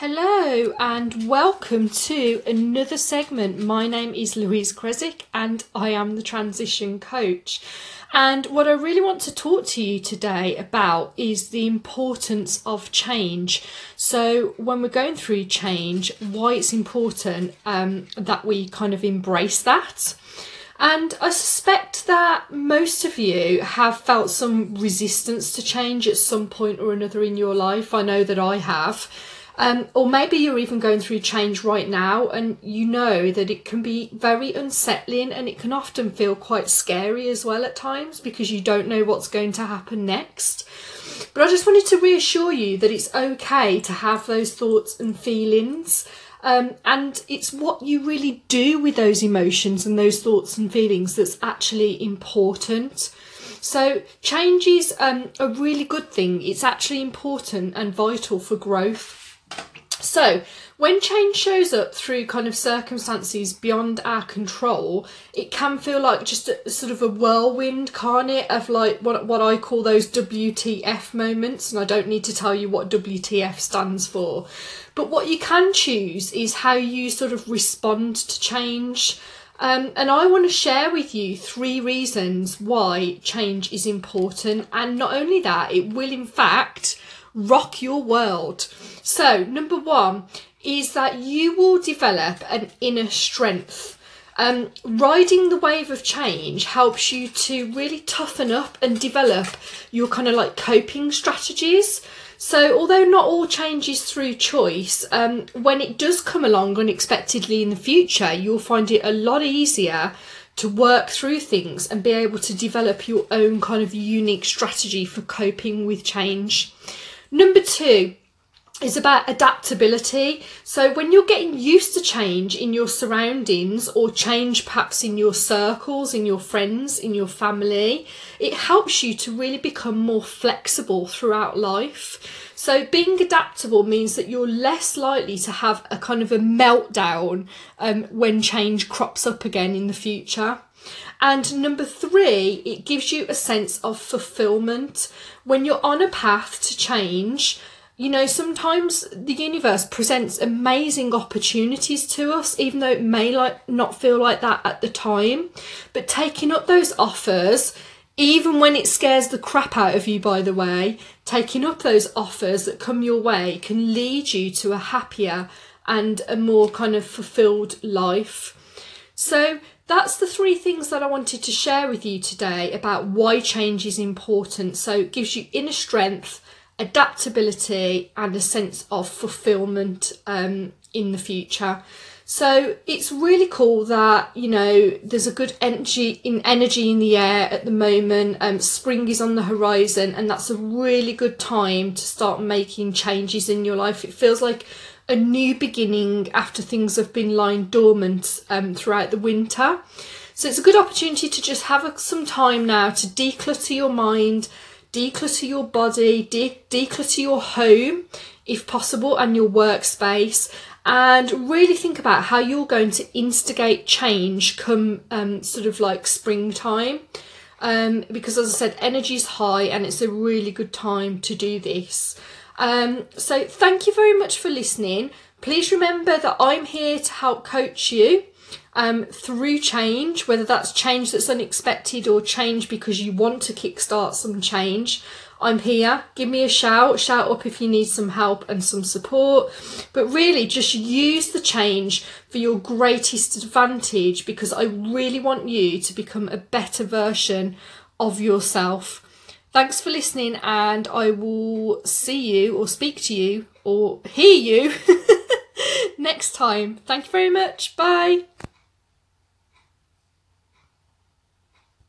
Hello and welcome to another segment. My name is Louise Kresick and I am the transition coach. And what I really want to talk to you today about is the importance of change. So, when we're going through change, why it's important um, that we kind of embrace that. And I suspect that most of you have felt some resistance to change at some point or another in your life. I know that I have. Um, or maybe you're even going through change right now and you know that it can be very unsettling and it can often feel quite scary as well at times because you don't know what's going to happen next. But I just wanted to reassure you that it's okay to have those thoughts and feelings. Um, and it's what you really do with those emotions and those thoughts and feelings that's actually important. So, change is um, a really good thing. It's actually important and vital for growth. So, when change shows up through kind of circumstances beyond our control, it can feel like just a, sort of a whirlwind, can't it? Of like what, what I call those WTF moments. And I don't need to tell you what WTF stands for. But what you can choose is how you sort of respond to change. Um, and I want to share with you three reasons why change is important. And not only that, it will, in fact, rock your world. So, number one is that you will develop an inner strength. Um, riding the wave of change helps you to really toughen up and develop your kind of like coping strategies. So, although not all change is through choice, um, when it does come along unexpectedly in the future, you'll find it a lot easier to work through things and be able to develop your own kind of unique strategy for coping with change. Number two is about adaptability. So when you're getting used to change in your surroundings or change perhaps in your circles, in your friends, in your family, it helps you to really become more flexible throughout life. So being adaptable means that you're less likely to have a kind of a meltdown um, when change crops up again in the future. And number three, it gives you a sense of fulfillment. When you're on a path to change, you know, sometimes the universe presents amazing opportunities to us, even though it may like not feel like that at the time. But taking up those offers, even when it scares the crap out of you, by the way, taking up those offers that come your way can lead you to a happier and a more kind of fulfilled life. So that's the three things that I wanted to share with you today about why change is important. So it gives you inner strength, adaptability, and a sense of fulfillment um, in the future. So it's really cool that you know there's a good energy in energy in the air at the moment. Um, spring is on the horizon, and that's a really good time to start making changes in your life. It feels like a new beginning after things have been lying dormant um, throughout the winter. So it's a good opportunity to just have a, some time now to declutter your mind, declutter your body, de- declutter your home if possible and your workspace and really think about how you're going to instigate change come um, sort of like springtime. Um, because as I said, energy is high and it's a really good time to do this. Um, so thank you very much for listening. Please remember that I'm here to help coach you um, through change, whether that's change that's unexpected or change because you want to kickstart some change. I'm here. Give me a shout. Shout up if you need some help and some support. But really, just use the change for your greatest advantage because I really want you to become a better version of yourself. Thanks for listening, and I will see you or speak to you or hear you next time. Thank you very much. Bye.